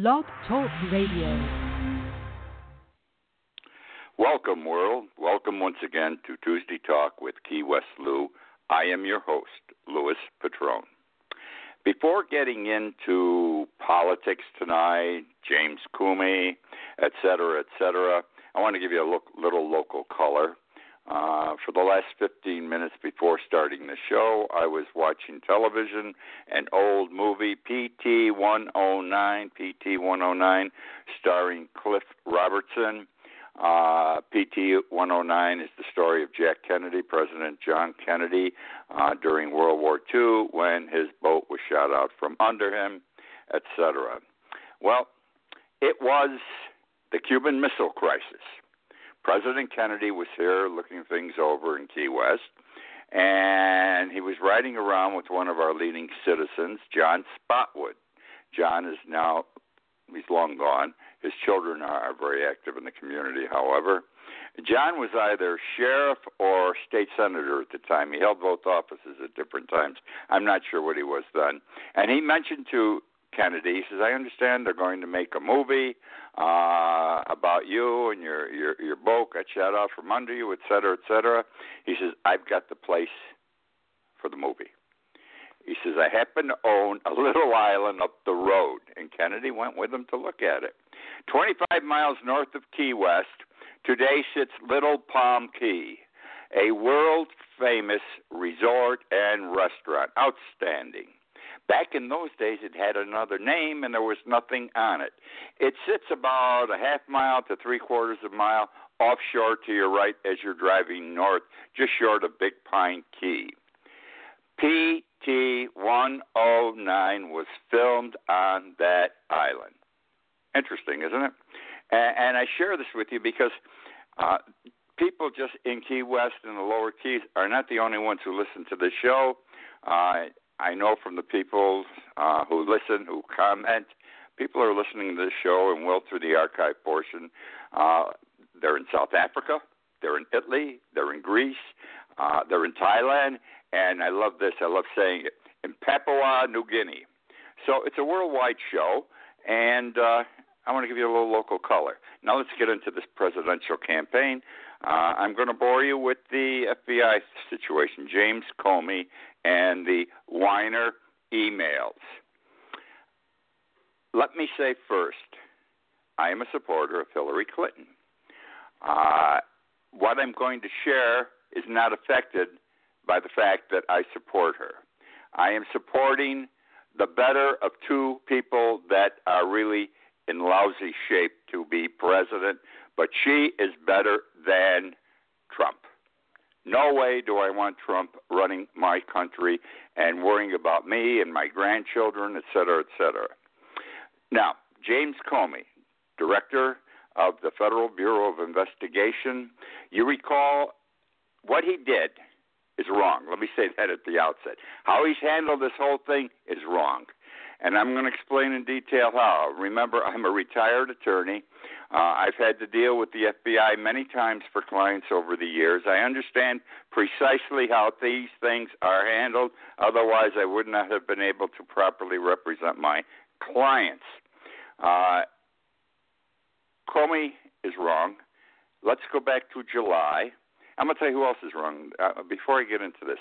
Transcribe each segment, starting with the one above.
Blog Talk Radio. Welcome, world. Welcome once again to Tuesday Talk with Key West Lou. I am your host, Louis Patrone. Before getting into politics tonight, James Comey, et cetera, et cetera, I want to give you a lo- little local color. Uh, for the last 15 minutes before starting the show, I was watching television, an old movie, PT 109, PT 109, starring Cliff Robertson. Uh, PT 109 is the story of Jack Kennedy, President John Kennedy, uh, during World War II when his boat was shot out from under him, etc. Well, it was the Cuban Missile Crisis. President Kennedy was here looking things over in Key West, and he was riding around with one of our leading citizens, John Spottswood. John is now, he's long gone. His children are very active in the community, however. John was either sheriff or state senator at the time. He held both offices at different times. I'm not sure what he was then. And he mentioned to Kennedy. He says, "I understand they're going to make a movie uh, about you and your your your boat got shot out from under you, et cetera, et cetera." He says, "I've got the place for the movie." He says, "I happen to own a little island up the road," and Kennedy went with him to look at it. 25 miles north of Key West, today sits Little Palm Key, a world famous resort and restaurant. Outstanding. Back in those days, it had another name and there was nothing on it. It sits about a half mile to three quarters of a mile offshore to your right as you're driving north, just short of Big Pine Key. PT 109 was filmed on that island. Interesting, isn't it? And, I share this with you because uh, people just in Key West and the lower Keys are not the only ones who listen to the show. Uh, I know from the people uh, who listen, who comment, people are listening to this show and will through the archive portion. Uh, they're in South Africa, they're in Italy, they're in Greece, uh, they're in Thailand, and I love this. I love saying it in Papua New Guinea. So it's a worldwide show, and uh, I want to give you a little local color. Now let's get into this presidential campaign. Uh, I'm going to bore you with the FBI situation, James Comey and the Weiner emails. Let me say first, I am a supporter of Hillary Clinton. Uh, what I'm going to share is not affected by the fact that I support her. I am supporting the better of two people that are really in lousy shape to be president, but she is better than Trump. No way do I want Trump running my country and worrying about me and my grandchildren, et cetera, et cetera. Now, James Comey, director of the Federal Bureau of Investigation, you recall what he did is wrong. Let me say that at the outset. How he's handled this whole thing is wrong. And I'm going to explain in detail how. Remember, I'm a retired attorney. Uh, I've had to deal with the FBI many times for clients over the years. I understand precisely how these things are handled. Otherwise, I would not have been able to properly represent my clients. Uh, Comey is wrong. Let's go back to July. I'm going to tell you who else is wrong. Uh, before I get into this,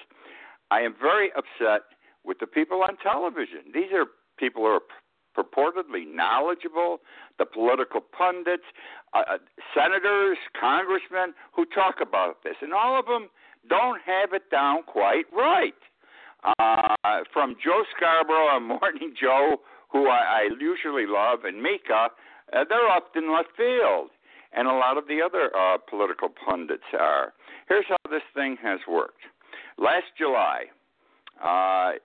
I am very upset with the people on television. These are people who are purportedly knowledgeable, the political pundits, uh, uh, senators, congressmen who talk about this, and all of them don't have it down quite right. Uh, from Joe Scarborough and Morning Joe, who I, I usually love, and Mika, uh, they're often left field, and a lot of the other uh, political pundits are. Here's how this thing has worked. Last July, uh,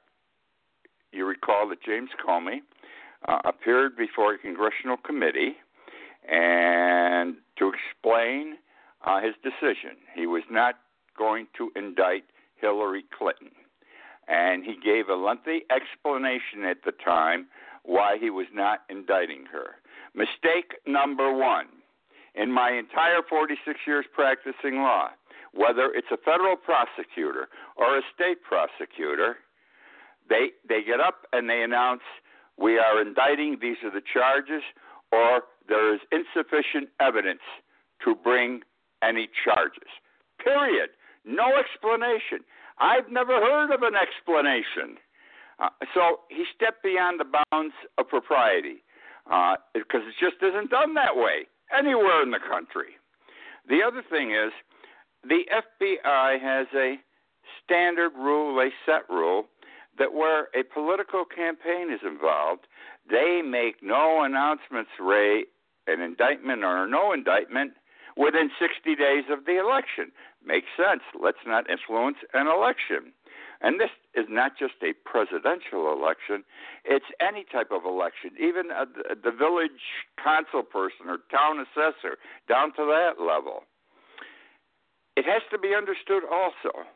you recall that James Comey uh, appeared before a congressional committee and to explain uh, his decision. He was not going to indict Hillary Clinton. And he gave a lengthy explanation at the time why he was not indicting her. Mistake number one in my entire 46 years practicing law, whether it's a federal prosecutor or a state prosecutor, they they get up and they announce we are indicting, these are the charges, or there is insufficient evidence to bring any charges. Period. No explanation. I've never heard of an explanation. Uh, so he stepped beyond the bounds of propriety because uh, it just isn't done that way anywhere in the country. The other thing is the FBI has a standard rule, a set rule, that where a political campaign is involved, they make no announcements, Ray, an indictment or no indictment within 60 days of the election. Makes sense. Let's not influence an election. And this is not just a presidential election, it's any type of election, even a, the village council person or town assessor, down to that level. It has to be understood also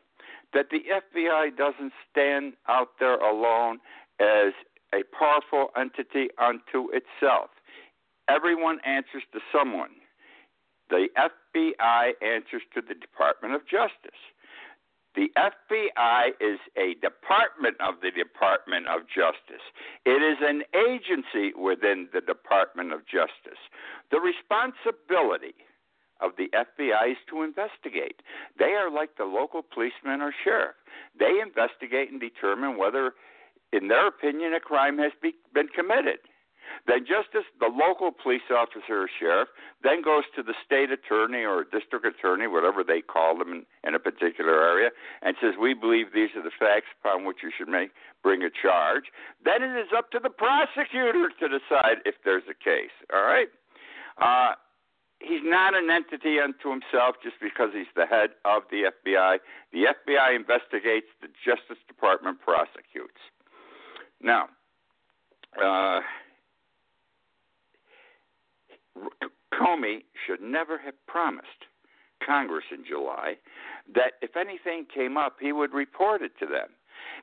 that the FBI doesn't stand out there alone as a powerful entity unto itself. Everyone answers to someone. The FBI answers to the Department of Justice. The FBI is a department of the Department of Justice. It is an agency within the Department of Justice. The responsibility of the FBI is to investigate. They are like the local policeman or sheriff. They investigate and determine whether, in their opinion, a crime has be, been committed. Then, just as the local police officer or sheriff then goes to the state attorney or district attorney, whatever they call them in, in a particular area, and says, "We believe these are the facts upon which you should make bring a charge." Then it is up to the prosecutor to decide if there's a case. All right. Uh, he's not an entity unto himself just because he's the head of the FBI. The FBI investigates, the Justice Department prosecutes. Now, uh, Comey should never have promised Congress in July that if anything came up, he would report it to them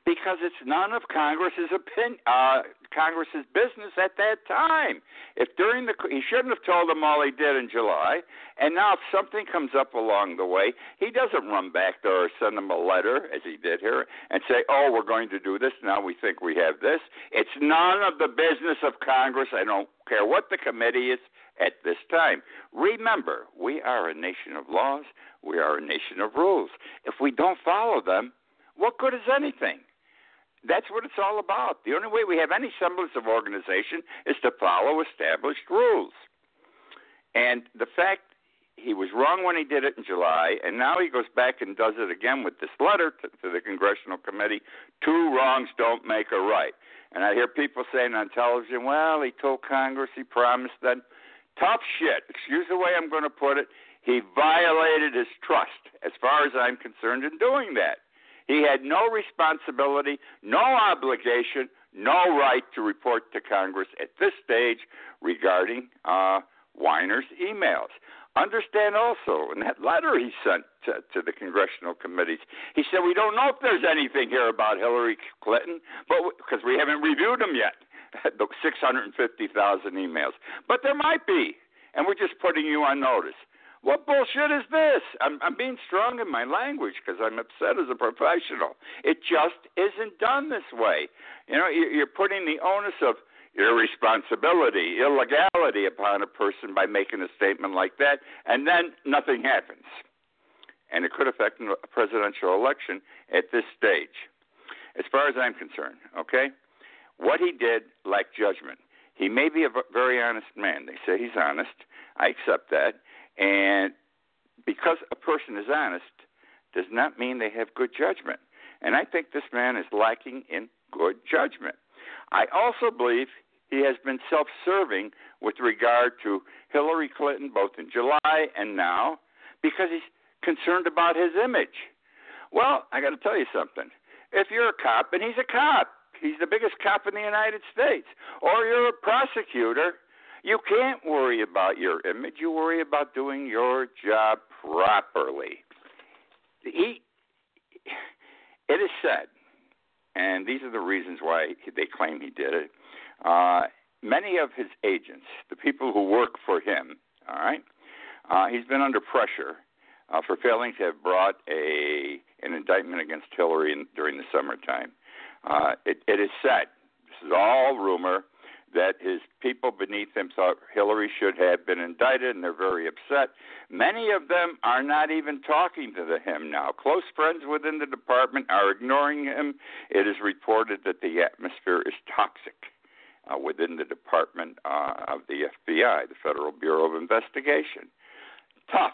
because it's none of Congress's opinion, uh, Congress's business at that time. If during the he shouldn't have told them all he did in July, and now if something comes up along the way, he doesn't run back there or send them a letter as he did here and say, "Oh, we're going to do this now. We think we have this." It's none of the business of Congress. I don't care what the committee is at this time. Remember, we are a nation of laws. We are a nation of rules. If we don't follow them, what good is anything? That's what it's all about. The only way we have any semblance of organization is to follow established rules. And the fact he was wrong when he did it in July, and now he goes back and does it again with this letter to, to the congressional committee. Two wrongs don't make a right. And I hear people saying on television, well, he told Congress, he promised that. Tough shit. Excuse the way I'm going to put it. He violated his trust, as far as I'm concerned, in doing that. He had no responsibility, no obligation, no right to report to Congress at this stage regarding uh, Weiner's emails. Understand also in that letter he sent to, to the congressional committees, he said we don't know if there's anything here about Hillary Clinton, but because we haven't reviewed them yet, the 650,000 emails. But there might be, and we're just putting you on notice. What bullshit is this? I'm, I'm being strong in my language because I'm upset as a professional. It just isn't done this way. You know, you're putting the onus of irresponsibility, illegality upon a person by making a statement like that, and then nothing happens. And it could affect a presidential election at this stage. As far as I'm concerned, okay? What he did lacked judgment. He may be a very honest man. They say he's honest. I accept that. And because a person is honest does not mean they have good judgment. And I think this man is lacking in good judgment. I also believe he has been self serving with regard to Hillary Clinton, both in July and now, because he's concerned about his image. Well, I got to tell you something. If you're a cop, and he's a cop, he's the biggest cop in the United States, or you're a prosecutor, you can't worry about your image. You worry about doing your job properly. He, it is said, and these are the reasons why they claim he did it. Uh, many of his agents, the people who work for him, all right, uh, he's been under pressure uh, for failing to have brought a an indictment against Hillary in, during the summertime. Uh, it, it is said, this is all rumor, that his people beneath him thought Hillary should have been indicted, and they're very upset. Many of them are not even talking to him now. Close friends within the department are ignoring him. It is reported that the atmosphere is toxic uh, within the department uh, of the FBI, the Federal Bureau of Investigation. Tough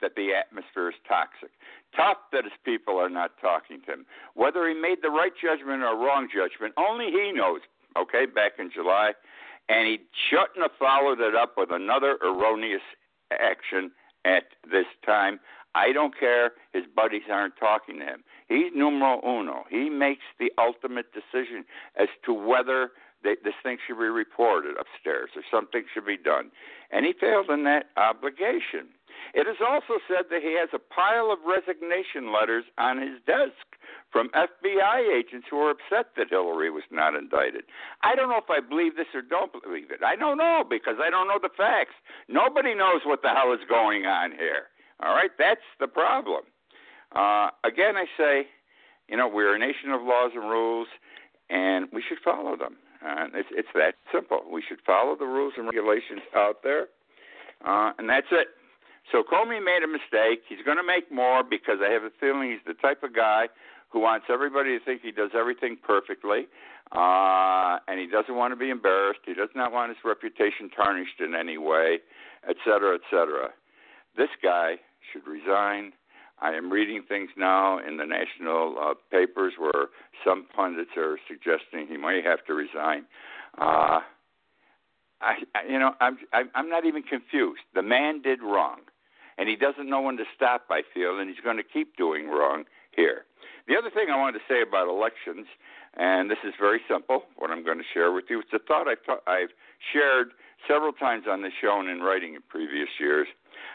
that the atmosphere is toxic. Tough that his people are not talking to him. Whether he made the right judgment or wrong judgment, only he knows. Okay, back in July, and he shouldn't have followed it up with another erroneous action at this time. I don't care. His buddies aren't talking to him. He's numero uno. He makes the ultimate decision as to whether they, this thing should be reported upstairs or something should be done. And he failed in that obligation. It is also said that he has a pile of resignation letters on his desk from FBI agents who are upset that Hillary was not indicted. I don't know if I believe this or don't believe it. I don't know because I don't know the facts. Nobody knows what the hell is going on here. All right, that's the problem. Uh, again, I say, you know, we're a nation of laws and rules, and we should follow them. And it's it's that simple. We should follow the rules and regulations out there, uh, and that's it. So Comey made a mistake. He's going to make more because I have a feeling he's the type of guy who wants everybody to think he does everything perfectly, uh, and he doesn't want to be embarrassed. He does not want his reputation tarnished in any way, et cetera, et cetera. This guy should resign. I am reading things now in the national uh, papers where some pundits are suggesting he may have to resign. Uh, I, I, you know, I'm I'm not even confused. The man did wrong, and he doesn't know when to stop. I feel, and he's going to keep doing wrong here. The other thing I wanted to say about elections, and this is very simple, what I'm going to share with you, it's a thought I've, ta- I've shared several times on this show and in writing in previous years.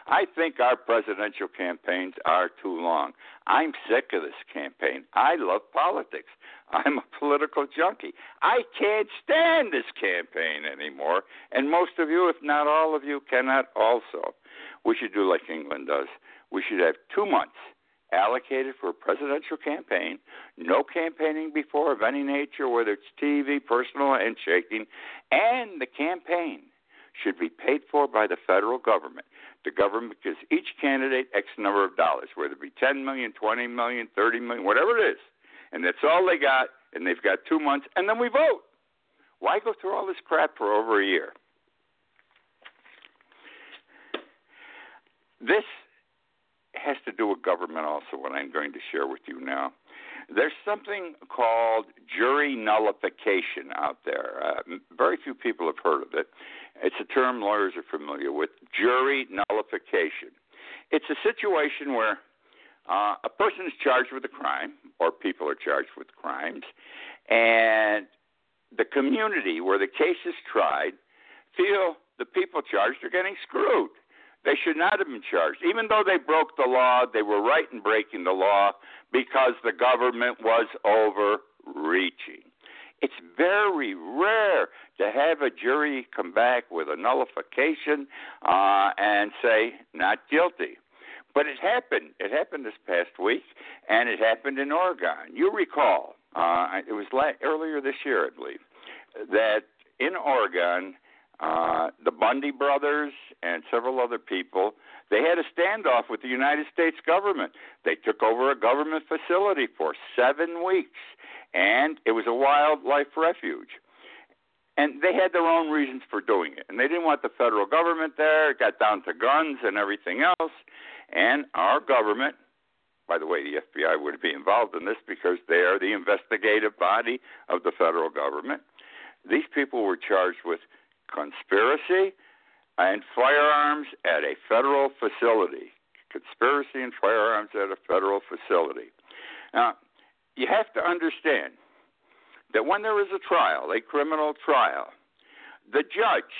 I think our presidential campaigns are too long. I'm sick of this campaign. I love politics. I'm a political junkie. I can't stand this campaign anymore, and most of you, if not all of you, cannot also. We should do like England does. We should have two months allocated for a presidential campaign, no campaigning before of any nature, whether it's TV, personal handshaking, and the campaign should be paid for by the federal government. The government gives each candidate X number of dollars, whether it be 10 million, 20 million, 30 million, whatever it is. And that's all they got, and they've got two months, and then we vote. Why go through all this crap for over a year? This has to do with government also, what I'm going to share with you now. There's something called jury nullification out there. Uh, very few people have heard of it. It's a term lawyers are familiar with jury nullification. It's a situation where uh, a person is charged with a crime, or people are charged with crimes, and the community where the case is tried feel the people charged are getting screwed. They should not have been charged. Even though they broke the law, they were right in breaking the law because the government was overreaching. It's very rare to have a jury come back with a nullification uh, and say not guilty. But it happened. It happened this past week, and it happened in Oregon. You recall, uh, it was la- earlier this year, I believe, that in Oregon, uh, the Bundy brothers and several other people, they had a standoff with the United States government. They took over a government facility for seven weeks, and it was a wildlife refuge. And they had their own reasons for doing it. And they didn't want the federal government there. It got down to guns and everything else. And our government, by the way, the FBI would be involved in this because they are the investigative body of the federal government. These people were charged with conspiracy and firearms at a federal facility. Conspiracy and firearms at a federal facility. Now, you have to understand that when there is a trial, a criminal trial, the judge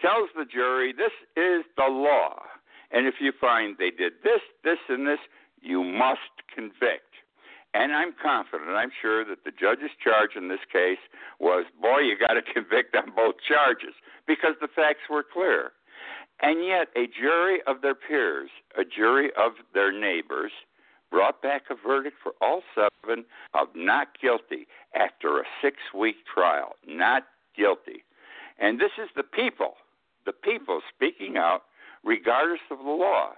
tells the jury this is the law. And if you find they did this, this, and this, you must convict. And I'm confident, I'm sure that the judge's charge in this case was, boy, you got to convict on both charges because the facts were clear. And yet, a jury of their peers, a jury of their neighbors, brought back a verdict for all seven of not guilty after a six week trial. Not guilty. And this is the people, the people speaking out regardless of the law.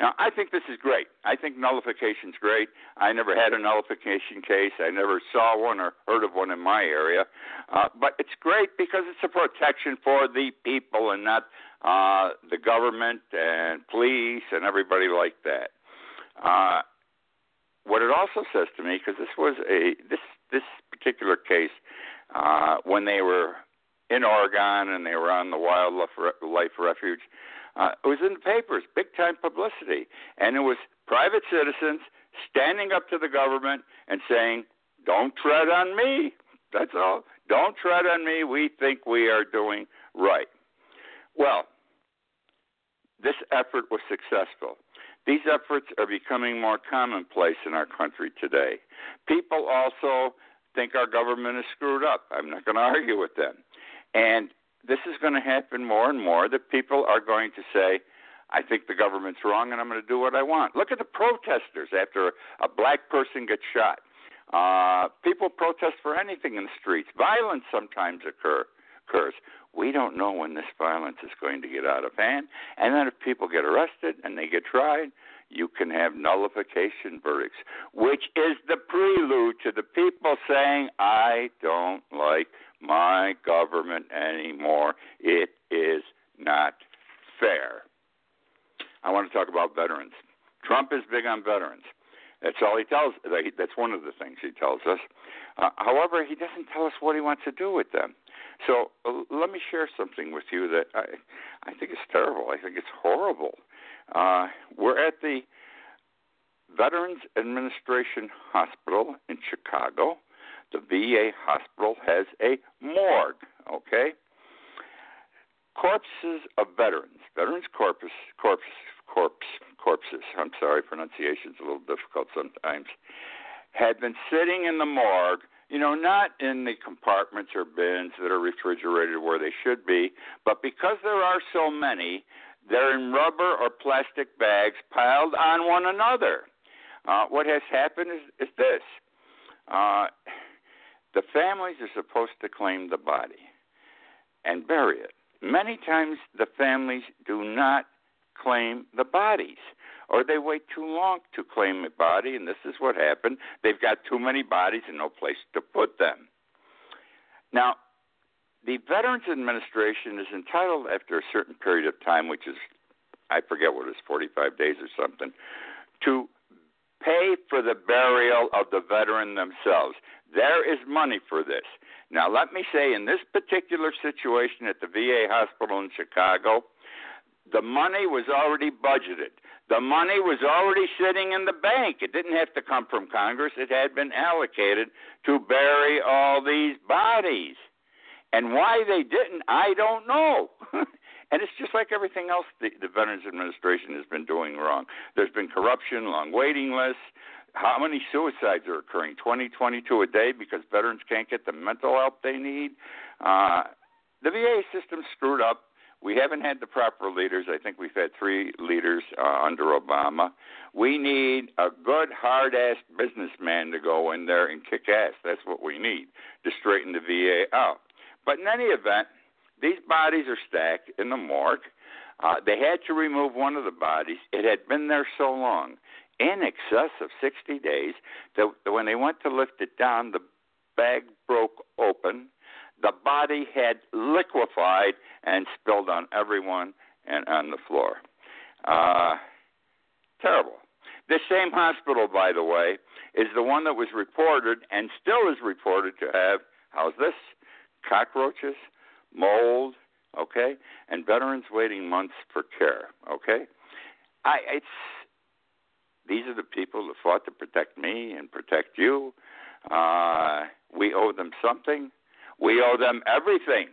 Now, I think this is great. I think nullification is great. I never had a nullification case. I never saw one or heard of one in my area. Uh, but it's great because it's a protection for the people and not uh, the government and police and everybody like that. Uh, what it also says to me, because this was a this this particular case uh, when they were in Oregon and they were on the wildlife life refuge. Uh, it was in the papers, big time publicity, and it was private citizens standing up to the government and saying, "Don't tread on me." That's all. Don't tread on me. We think we are doing right. Well, this effort was successful. These efforts are becoming more commonplace in our country today. People also think our government is screwed up. I'm not going to argue with them. And this is going to happen more and more that people are going to say, I think the government's wrong and I'm going to do what I want. Look at the protesters after a black person gets shot. Uh, people protest for anything in the streets. Violence sometimes occur, occurs. We don't know when this violence is going to get out of hand. And then if people get arrested and they get tried, you can have nullification verdicts, which is the prelude to the people saying, I don't like my government anymore. It is not fair. I want to talk about veterans. Trump is big on veterans. That's all he tells. That's one of the things he tells us. Uh, however, he doesn't tell us what he wants to do with them. So uh, let me share something with you that I, I think is terrible. I think it's horrible. Uh, we're at the Veterans Administration Hospital in Chicago. The VA hospital has a morgue, okay? Corpses of veterans, veterans corpus, corpse, corpse, corpses, I'm sorry, pronunciation's a little difficult sometimes, had been sitting in the morgue, you know, not in the compartments or bins that are refrigerated where they should be, but because there are so many, they're in rubber or plastic bags piled on one another. Uh, what has happened is, is this uh, the families are supposed to claim the body and bury it. Many times the families do not claim the bodies or they wait too long to claim a body, and this is what happened. They've got too many bodies and no place to put them. Now, the Veterans Administration is entitled, after a certain period of time, which is, I forget what it is, 45 days or something, to pay for the burial of the veteran themselves. There is money for this. Now, let me say, in this particular situation at the VA hospital in Chicago, the money was already budgeted. The money was already sitting in the bank. It didn't have to come from Congress. It had been allocated to bury all these bodies. And why they didn't, I don't know. And it's just like everything else the, the Veterans Administration has been doing wrong. There's been corruption, long waiting lists. How many suicides are occurring? 20, 22 a day because veterans can't get the mental help they need. Uh, the VA system screwed up. We haven't had the proper leaders. I think we've had three leaders uh, under Obama. We need a good, hard ass businessman to go in there and kick ass. That's what we need to straighten the VA out. But in any event, these bodies are stacked in the morgue. Uh, they had to remove one of the bodies. It had been there so long, in excess of 60 days, when they went to lift it down, the bag broke open. The body had liquefied and spilled on everyone and on the floor. Uh, terrible. This same hospital, by the way, is the one that was reported and still is reported to have, how's this? Cockroaches, mold, okay, and veterans waiting months for care, okay. I it's these are the people that fought to protect me and protect you. Uh, we owe them something. We owe them everything.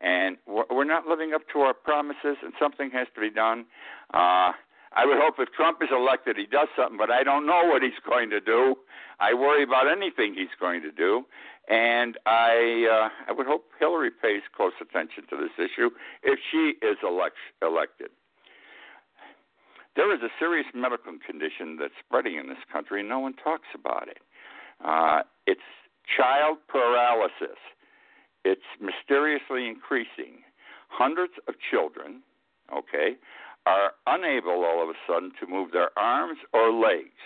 And we're not living up to our promises, and something has to be done. Uh, I would hope if Trump is elected, he does something, but I don't know what he's going to do. I worry about anything he's going to do. And I, uh, I would hope Hillary pays close attention to this issue if she is elect- elected. There is a serious medical condition that's spreading in this country, and no one talks about it. Uh, it's child paralysis. it's mysteriously increasing. Hundreds of children, okay, are unable all of a sudden to move their arms or legs.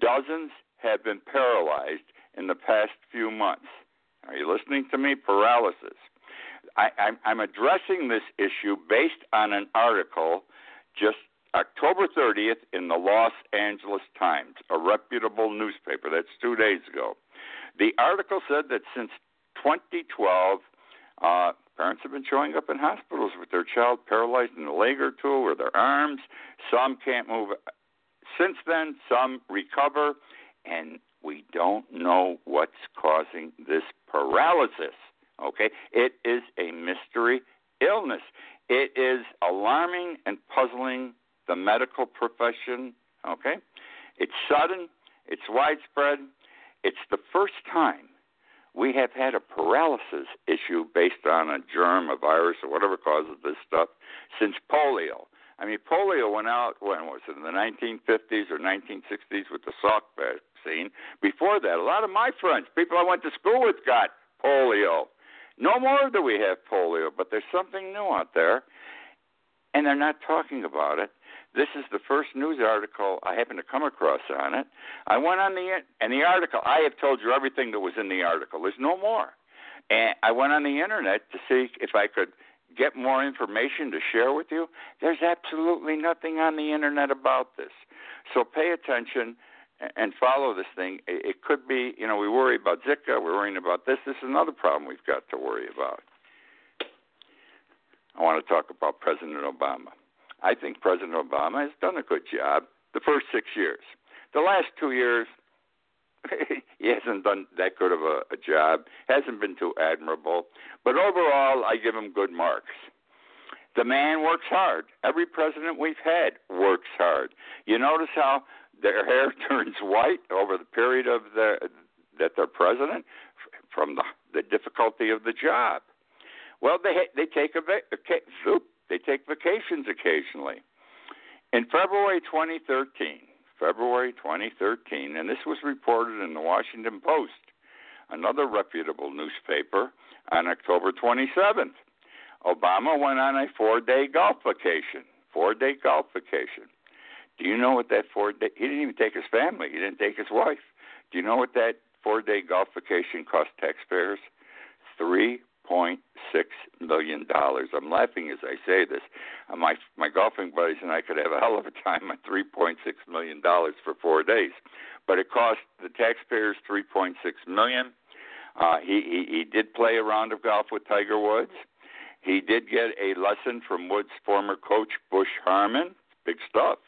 Dozens have been paralyzed in the past few months. Are you listening to me? Paralysis. I, I'm addressing this issue based on an article just October 30th in the Los Angeles Times, a reputable newspaper. That's two days ago. The article said that since 2012, uh, parents have been showing up in hospitals with their child paralyzed in a leg or two or their arms. Some can't move. Since then, some recover, and we don't know what's causing this paralysis. Okay? It is a mystery illness. It is alarming and puzzling the medical profession. Okay? It's sudden, it's widespread. It's the first time we have had a paralysis issue based on a germ, a virus, or whatever causes this stuff since polio. I mean, polio went out, when was it, in the 1950s or 1960s with the Salk vaccine. Before that, a lot of my friends, people I went to school with, got polio. No more do we have polio, but there's something new out there, and they're not talking about it. This is the first news article I happened to come across on it. I went on the and the article. I have told you everything that was in the article. There's no more. And I went on the internet to see if I could get more information to share with you. There's absolutely nothing on the internet about this. So pay attention and follow this thing. It could be, you know, we worry about Zika, we're worrying about this. This is another problem we've got to worry about. I want to talk about President Obama. I think President Obama has done a good job the first six years. The last two years, he hasn't done that good of a, a job, hasn't been too admirable. But overall, I give him good marks. The man works hard. Every president we've had works hard. You notice how their hair turns white over the period of the that they're president from the, the difficulty of the job. Well, they they take a, a they take vacations occasionally. In February 2013, February 2013, and this was reported in the Washington Post, another reputable newspaper, on October 27th. Obama went on a four-day golf vacation. Four-day golf vacation. Do you know what that four-day? He didn't even take his family. He didn't take his wife. Do you know what that four-day golf vacation cost taxpayers? Three point six million dollars. I'm laughing as I say this. Uh, my my golfing buddies and I could have a hell of a time point six million dollars for four days, but it cost the taxpayers three point six million. Uh, he, he he did play a round of golf with Tiger Woods. He did get a lesson from Woods' former coach Butch Harmon. Big stuff.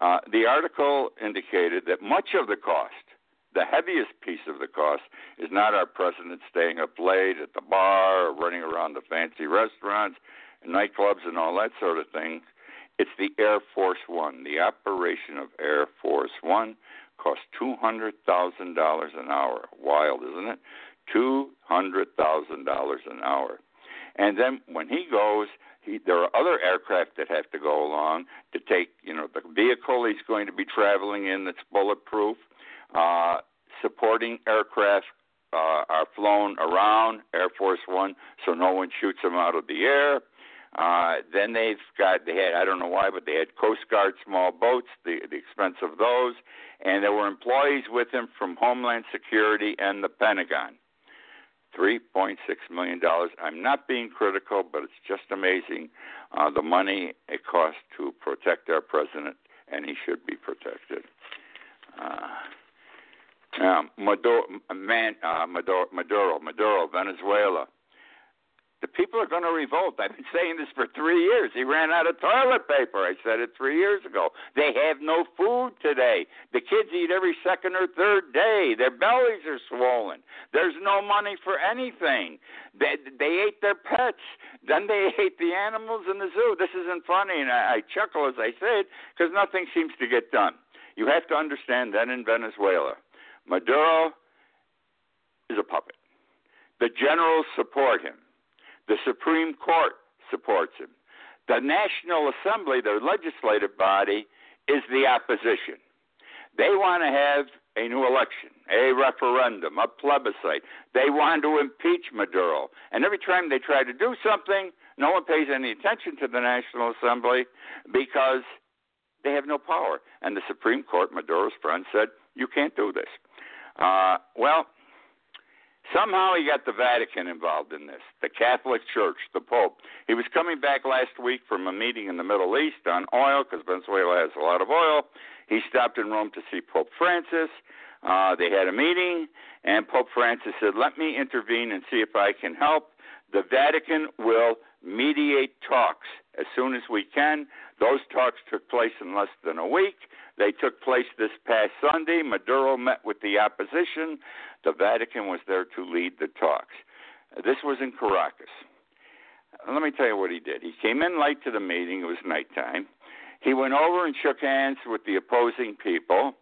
Uh, the article indicated that much of the cost the heaviest piece of the cost is not our president staying up late at the bar or running around the fancy restaurants and nightclubs and all that sort of thing. It's the Air Force One. The operation of Air Force One costs two hundred thousand dollars an hour. Wild, isn't it? Two hundred thousand dollars an hour. And then when he goes, he, there are other aircraft that have to go along to take, you know, the vehicle he's going to be traveling in that's bulletproof. Uh, supporting aircraft uh, are flown around Air Force One, so no one shoots them out of the air. Uh, then they've got they had I don't know why, but they had Coast Guard small boats, the the expense of those, and there were employees with them from Homeland Security and the Pentagon. Three point six million dollars. I'm not being critical, but it's just amazing uh, the money it costs to protect our president, and he should be protected. Uh, um, Maduro, man, uh, Maduro, Maduro, Maduro, Venezuela. The people are going to revolt. I've been saying this for three years. He ran out of toilet paper. I said it three years ago. They have no food today. The kids eat every second or third day. Their bellies are swollen. There's no money for anything. They, they ate their pets. Then they ate the animals in the zoo. This isn't funny, and I, I chuckle as I say it because nothing seems to get done. You have to understand that in Venezuela, Maduro is a puppet. The generals support him. The Supreme Court supports him. The National Assembly, their legislative body, is the opposition. They want to have a new election, a referendum, a plebiscite. They want to impeach Maduro. And every time they try to do something, no one pays any attention to the National Assembly because they have no power. And the Supreme Court, Maduro's friend, said, you can't do this. Uh, well, somehow he got the Vatican involved in this, the Catholic Church, the Pope. He was coming back last week from a meeting in the Middle East on oil because Venezuela has a lot of oil. He stopped in Rome to see Pope Francis. Uh, they had a meeting, and Pope Francis said, Let me intervene and see if I can help. The Vatican will mediate talks as soon as we can. Those talks took place in less than a week. They took place this past Sunday. Maduro met with the opposition. The Vatican was there to lead the talks. This was in Caracas. Let me tell you what he did. He came in late to the meeting. It was nighttime. He went over and shook hands with the opposing people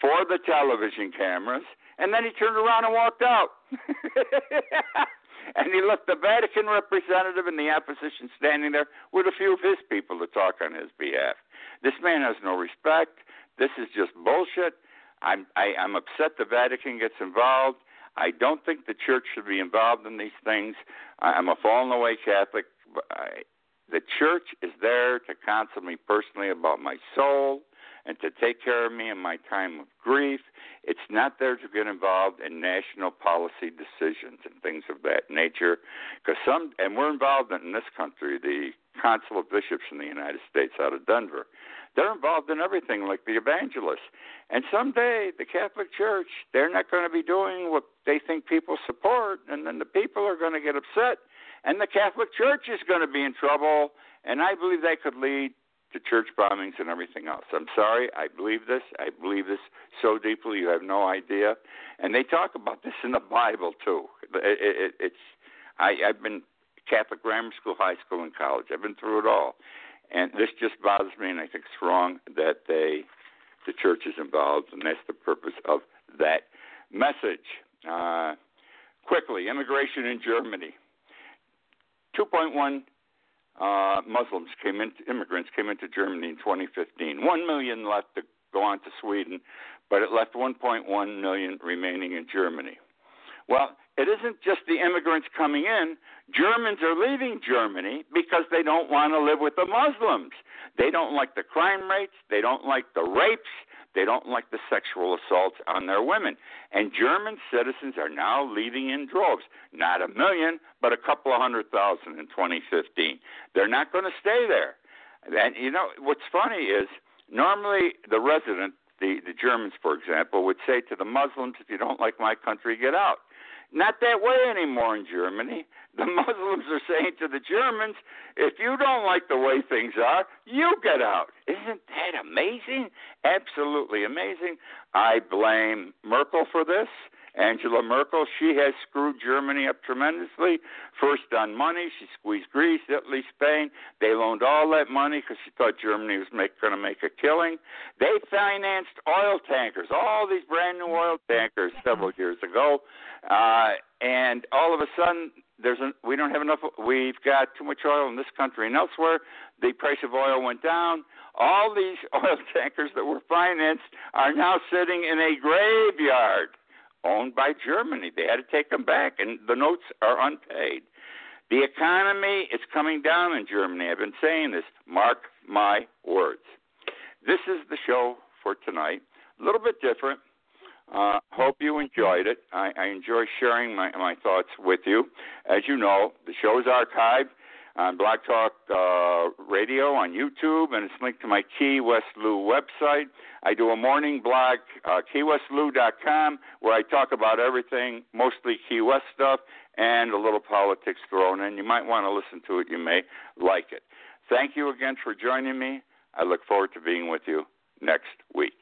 for the television cameras, and then he turned around and walked out. and he left the Vatican representative and the opposition standing there with a few of his people to talk on his behalf. This man has no respect. This is just bullshit. I'm I, I'm upset the Vatican gets involved. I don't think the church should be involved in these things. I'm a fallen away Catholic. I, the church is there to counsel me personally about my soul and to take care of me in my time of grief. It's not there to get involved in national policy decisions and things of that nature. Because some, and we're involved in this country, the Council of Bishops in the United States out of Denver. They're involved in everything, like the evangelists. And someday, the Catholic Church, they're not going to be doing what they think people support, and then the people are going to get upset, and the Catholic Church is going to be in trouble. And I believe that could lead to church bombings and everything else. I'm sorry, I believe this. I believe this so deeply you have no idea. And they talk about this in the Bible too. It, it, it's I, I've been Catholic grammar school, high school, and college. I've been through it all, and this just bothers me. And I think it's wrong that they, the church is involved, and that's the purpose of that message. Uh, quickly, immigration in Germany. 2.1 uh, Muslims came into immigrants came into Germany in 2015. One million left to go on to Sweden, but it left 1.1 million remaining in Germany. Well, it isn't just the immigrants coming in. Germans are leaving Germany because they don't want to live with the Muslims. They don't like the crime rates. They don't like the rapes. They don't like the sexual assaults on their women. And German citizens are now leaving in droves. Not a million, but a couple of hundred thousand in 2015. They're not going to stay there. And you know what's funny is normally the resident, the the Germans, for example, would say to the Muslims, "If you don't like my country, get out." Not that way anymore in Germany. The Muslims are saying to the Germans, if you don't like the way things are, you get out. Isn't that amazing? Absolutely amazing. I blame Merkel for this. Angela Merkel, she has screwed Germany up tremendously. First on money, she squeezed Greece, Italy, Spain. They loaned all that money because she thought Germany was going to make a killing. They financed oil tankers, all these brand new oil tankers several years ago. Uh, and all of a sudden, there's a, we don't have enough. We've got too much oil in this country and elsewhere. The price of oil went down. All these oil tankers that were financed are now sitting in a graveyard owned by Germany. They had to take them back, and the notes are unpaid. The economy is coming down in Germany. I've been saying this. Mark my words. This is the show for tonight. A little bit different. Uh, hope you enjoyed it. I, I enjoy sharing my, my thoughts with you. As you know, the show is archived on Blog Talk uh, Radio on YouTube, and it's linked to my Key West Lou website. I do a morning blog, uh, KeyWestLou.com, where I talk about everything, mostly Key West stuff, and a little politics thrown in. You might want to listen to it. You may like it. Thank you again for joining me. I look forward to being with you next week.